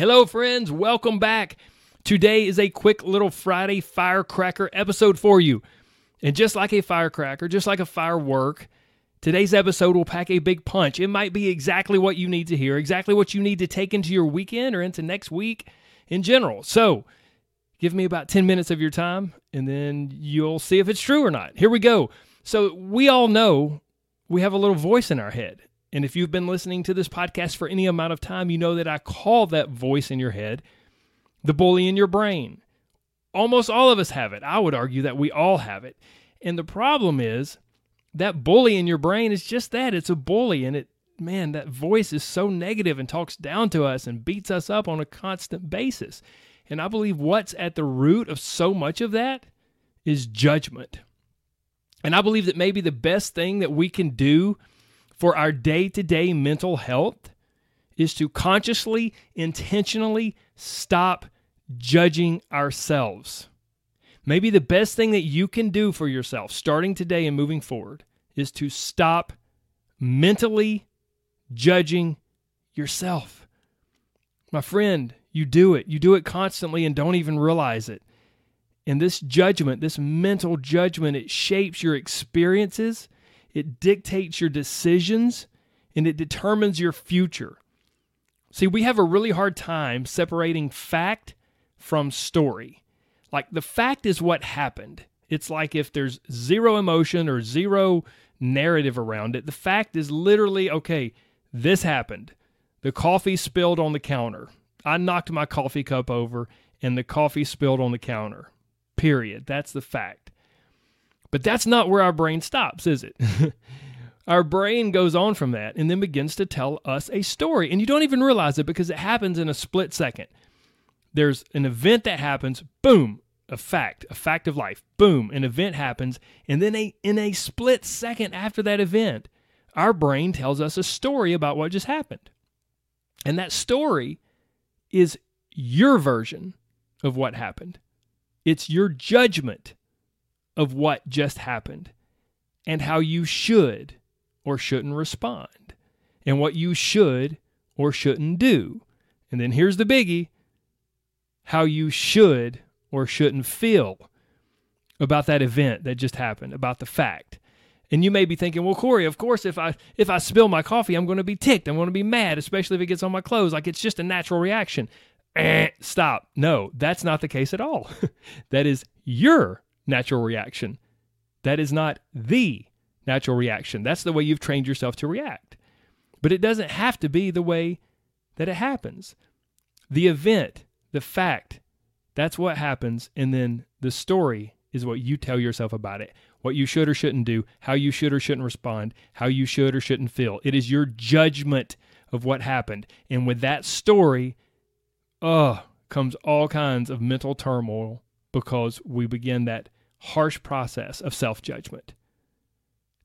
Hello, friends. Welcome back. Today is a quick little Friday firecracker episode for you. And just like a firecracker, just like a firework, today's episode will pack a big punch. It might be exactly what you need to hear, exactly what you need to take into your weekend or into next week in general. So, give me about 10 minutes of your time and then you'll see if it's true or not. Here we go. So, we all know we have a little voice in our head. And if you've been listening to this podcast for any amount of time, you know that I call that voice in your head the bully in your brain. Almost all of us have it. I would argue that we all have it. And the problem is that bully in your brain is just that it's a bully. And it, man, that voice is so negative and talks down to us and beats us up on a constant basis. And I believe what's at the root of so much of that is judgment. And I believe that maybe the best thing that we can do for our day to day mental health is to consciously, intentionally stop judging ourselves. Maybe the best thing that you can do for yourself starting today and moving forward is to stop mentally judging yourself. My friend, you do it. You do it constantly and don't even realize it. And this judgment, this mental judgment, it shapes your experiences it dictates your decisions, and it determines your future. See, we have a really hard time separating fact from story. Like the fact is what happened. It's like if there's zero emotion or zero narrative around it, the fact is literally okay, this happened. The coffee spilled on the counter. I knocked my coffee cup over and the coffee spilled on the counter. Period. That's the fact. But that's not where our brain stops, is it? our brain goes on from that and then begins to tell us a story. And you don't even realize it because it happens in a split second. There's an event that happens, boom, a fact, a fact of life. Boom, an event happens, and then a, in a split second after that event, our brain tells us a story about what just happened. And that story is your version of what happened. It's your judgment of what just happened and how you should or shouldn't respond and what you should or shouldn't do. And then here's the biggie how you should or shouldn't feel about that event that just happened, about the fact. And you may be thinking, well, Corey, of course, if I if I spill my coffee, I'm going to be ticked. I'm going to be mad, especially if it gets on my clothes. Like it's just a natural reaction. Eh, stop. No, that's not the case at all. that is your natural reaction. That is not the natural reaction. That's the way you've trained yourself to react. But it doesn't have to be the way that it happens. The event, the fact, that's what happens. And then the story is what you tell yourself about it. What you should or shouldn't do, how you should or shouldn't respond, how you should or shouldn't feel. It is your judgment of what happened. And with that story, uh, comes all kinds of mental turmoil because we begin that harsh process of self judgment.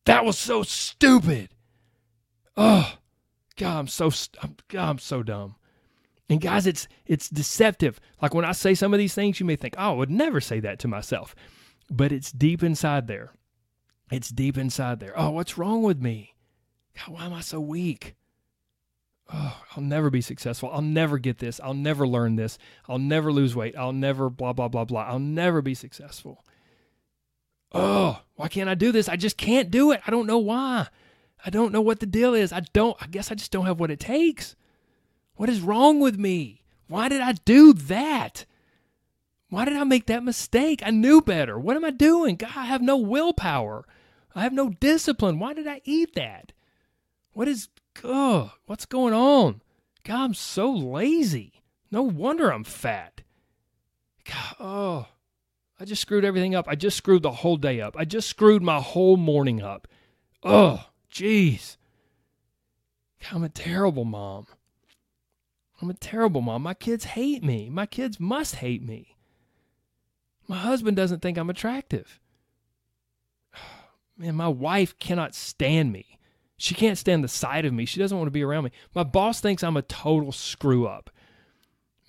That was so stupid. Oh, God, I'm so I'm, God, I'm so dumb. And guys, it's it's deceptive. Like when I say some of these things, you may think, "Oh, I would never say that to myself," but it's deep inside there. It's deep inside there. Oh, what's wrong with me? God, why am I so weak? Oh, I'll never be successful. I'll never get this. I'll never learn this. I'll never lose weight. I'll never blah, blah, blah, blah. I'll never be successful. Oh, why can't I do this? I just can't do it. I don't know why. I don't know what the deal is. I don't, I guess I just don't have what it takes. What is wrong with me? Why did I do that? Why did I make that mistake? I knew better. What am I doing? God, I have no willpower. I have no discipline. Why did I eat that? What is Ugh, what's going on? God, I'm so lazy. No wonder I'm fat. God, oh, I just screwed everything up. I just screwed the whole day up. I just screwed my whole morning up. Oh, jeez. I'm a terrible mom. I'm a terrible mom. My kids hate me. My kids must hate me. My husband doesn't think I'm attractive. Man, my wife cannot stand me. She can't stand the sight of me. She doesn't want to be around me. My boss thinks I'm a total screw up.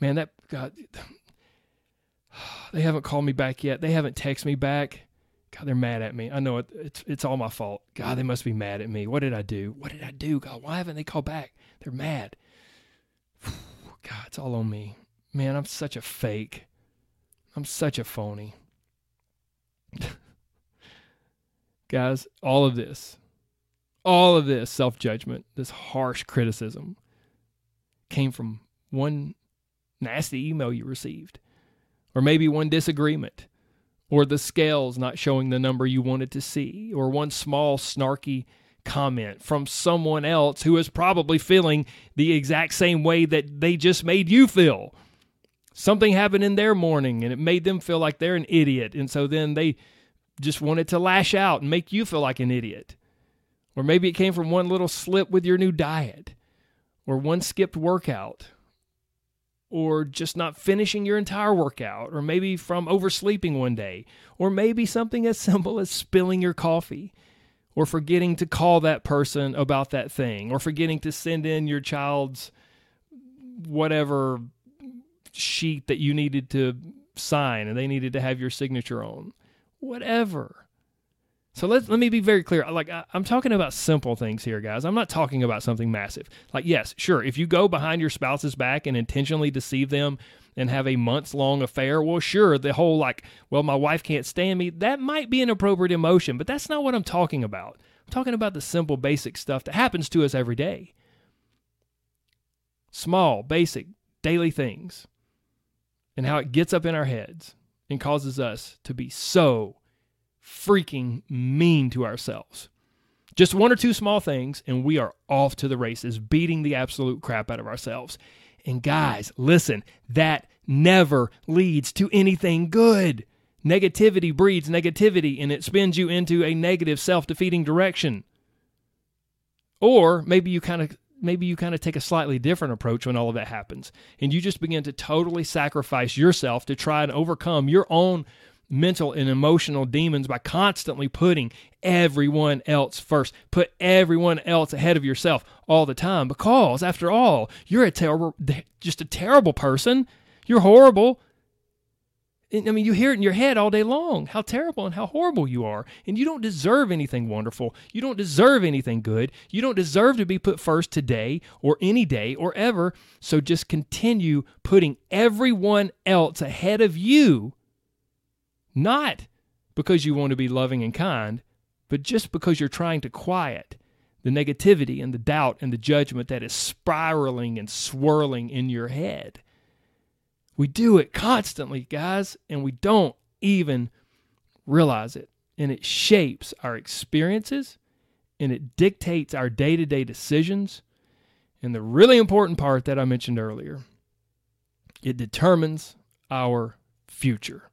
Man, that God, they haven't called me back yet. They haven't texted me back. God, they're mad at me. I know it, it's it's all my fault. God, they must be mad at me. What did I do? What did I do? God, why haven't they called back? They're mad. God, it's all on me. Man, I'm such a fake. I'm such a phony. Guys, all of this, all of this self judgment, this harsh criticism came from one nasty email you received, or maybe one disagreement, or the scales not showing the number you wanted to see, or one small snarky comment from someone else who is probably feeling the exact same way that they just made you feel. Something happened in their morning and it made them feel like they're an idiot. And so then they just wanted to lash out and make you feel like an idiot. Or maybe it came from one little slip with your new diet, or one skipped workout, or just not finishing your entire workout, or maybe from oversleeping one day, or maybe something as simple as spilling your coffee, or forgetting to call that person about that thing, or forgetting to send in your child's whatever sheet that you needed to sign and they needed to have your signature on whatever. So let let me be very clear. Like I, am talking about simple things here, guys. I'm not talking about something massive. Like yes, sure, if you go behind your spouse's back and intentionally deceive them and have a months long affair, well, sure, the whole like, well, my wife can't stand me, that might be an appropriate emotion, but that's not what I'm talking about. I'm talking about the simple, basic stuff that happens to us every day. Small, basic, daily things, and how it gets up in our heads and causes us to be so freaking mean to ourselves. Just one or two small things, and we are off to the races, beating the absolute crap out of ourselves. And guys, listen, that never leads to anything good. Negativity breeds negativity, and it spins you into a negative, self defeating direction. Or maybe you kind of maybe you kind of take a slightly different approach when all of that happens and you just begin to totally sacrifice yourself to try and overcome your own mental and emotional demons by constantly putting everyone else first put everyone else ahead of yourself all the time because after all you're a terrible just a terrible person you're horrible I mean, you hear it in your head all day long how terrible and how horrible you are. And you don't deserve anything wonderful. You don't deserve anything good. You don't deserve to be put first today or any day or ever. So just continue putting everyone else ahead of you, not because you want to be loving and kind, but just because you're trying to quiet the negativity and the doubt and the judgment that is spiraling and swirling in your head. We do it constantly, guys, and we don't even realize it. And it shapes our experiences and it dictates our day to day decisions. And the really important part that I mentioned earlier, it determines our future.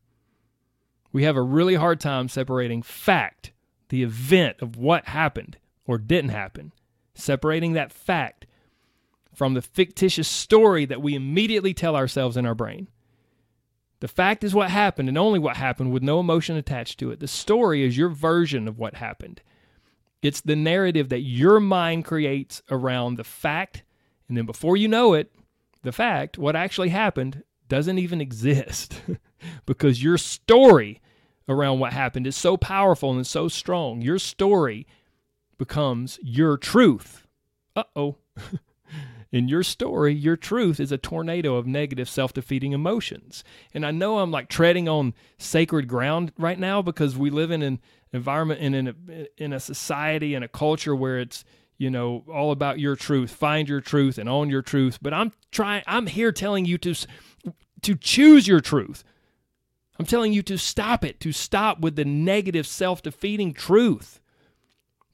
We have a really hard time separating fact, the event of what happened or didn't happen, separating that fact from the fictitious story that we immediately tell ourselves in our brain. The fact is what happened and only what happened with no emotion attached to it. The story is your version of what happened. It's the narrative that your mind creates around the fact, and then before you know it, the fact, what actually happened, doesn't even exist because your story around what happened is so powerful and so strong. Your story becomes your truth. Uh oh. In your story, your truth is a tornado of negative, self defeating emotions. And I know I'm like treading on sacred ground right now because we live in an environment and in a, in a society and a culture where it's, you know, all about your truth. Find your truth and own your truth. But I'm trying, I'm here telling you to, to choose your truth. I'm telling you to stop it, to stop with the negative, self defeating truth.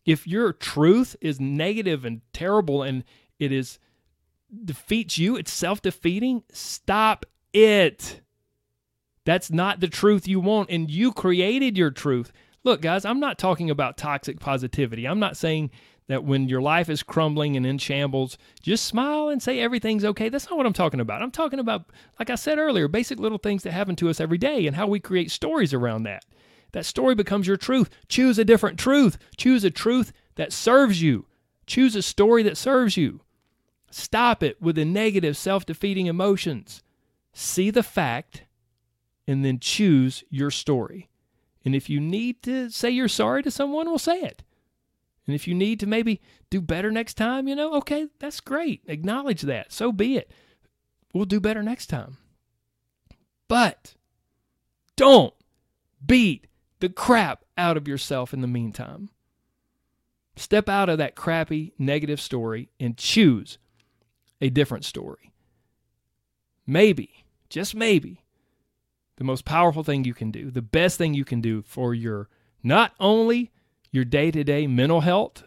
If your truth is negative and terrible and it is defeats you, it's self defeating, stop it. That's not the truth you want, and you created your truth. Look, guys, I'm not talking about toxic positivity. I'm not saying that when your life is crumbling and in shambles, just smile and say everything's okay. That's not what I'm talking about. I'm talking about, like I said earlier, basic little things that happen to us every day and how we create stories around that. That story becomes your truth. Choose a different truth. Choose a truth that serves you. Choose a story that serves you. Stop it with the negative, self defeating emotions. See the fact and then choose your story. And if you need to say you're sorry to someone, we'll say it. And if you need to maybe do better next time, you know, okay, that's great. Acknowledge that. So be it. We'll do better next time. But don't beat the crap out of yourself in the meantime. Step out of that crappy negative story and choose a different story. Maybe, just maybe, the most powerful thing you can do, the best thing you can do for your not only your day to day mental health,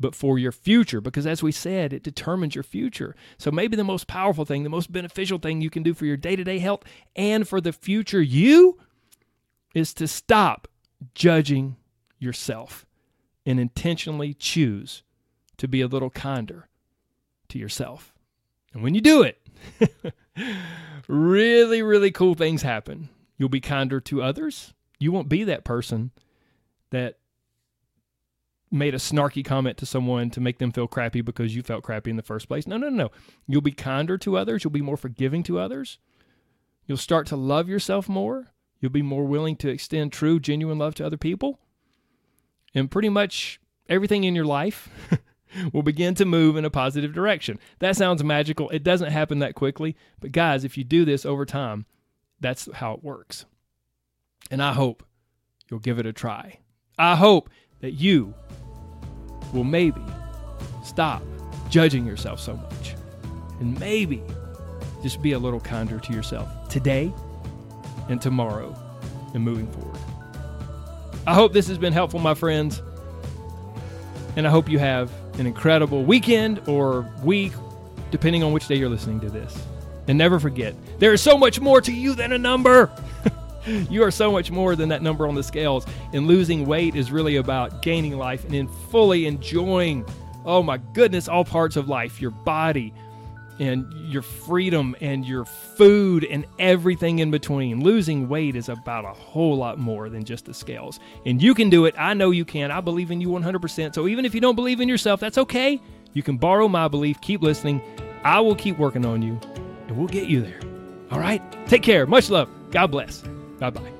but for your future. Because as we said, it determines your future. So maybe the most powerful thing, the most beneficial thing you can do for your day to day health and for the future you is to stop judging yourself and intentionally choose to be a little kinder to yourself. And when you do it, really, really cool things happen. You'll be kinder to others. You won't be that person that made a snarky comment to someone to make them feel crappy because you felt crappy in the first place. No, no, no. You'll be kinder to others. You'll be more forgiving to others. You'll start to love yourself more. You'll be more willing to extend true, genuine love to other people. And pretty much everything in your life will begin to move in a positive direction. That sounds magical. It doesn't happen that quickly. But guys, if you do this over time, that's how it works. And I hope you'll give it a try. I hope that you will maybe stop judging yourself so much and maybe just be a little kinder to yourself today and tomorrow and moving forward. I hope this has been helpful, my friends. And I hope you have an incredible weekend or week, depending on which day you're listening to this. And never forget, there is so much more to you than a number. you are so much more than that number on the scales. And losing weight is really about gaining life and in fully enjoying, oh my goodness, all parts of life your body and your freedom and your food and everything in between. Losing weight is about a whole lot more than just the scales. And you can do it. I know you can. I believe in you 100%. So even if you don't believe in yourself, that's okay. You can borrow my belief. Keep listening. I will keep working on you and we'll get you there. All right? Take care. Much love. God bless. Bye bye.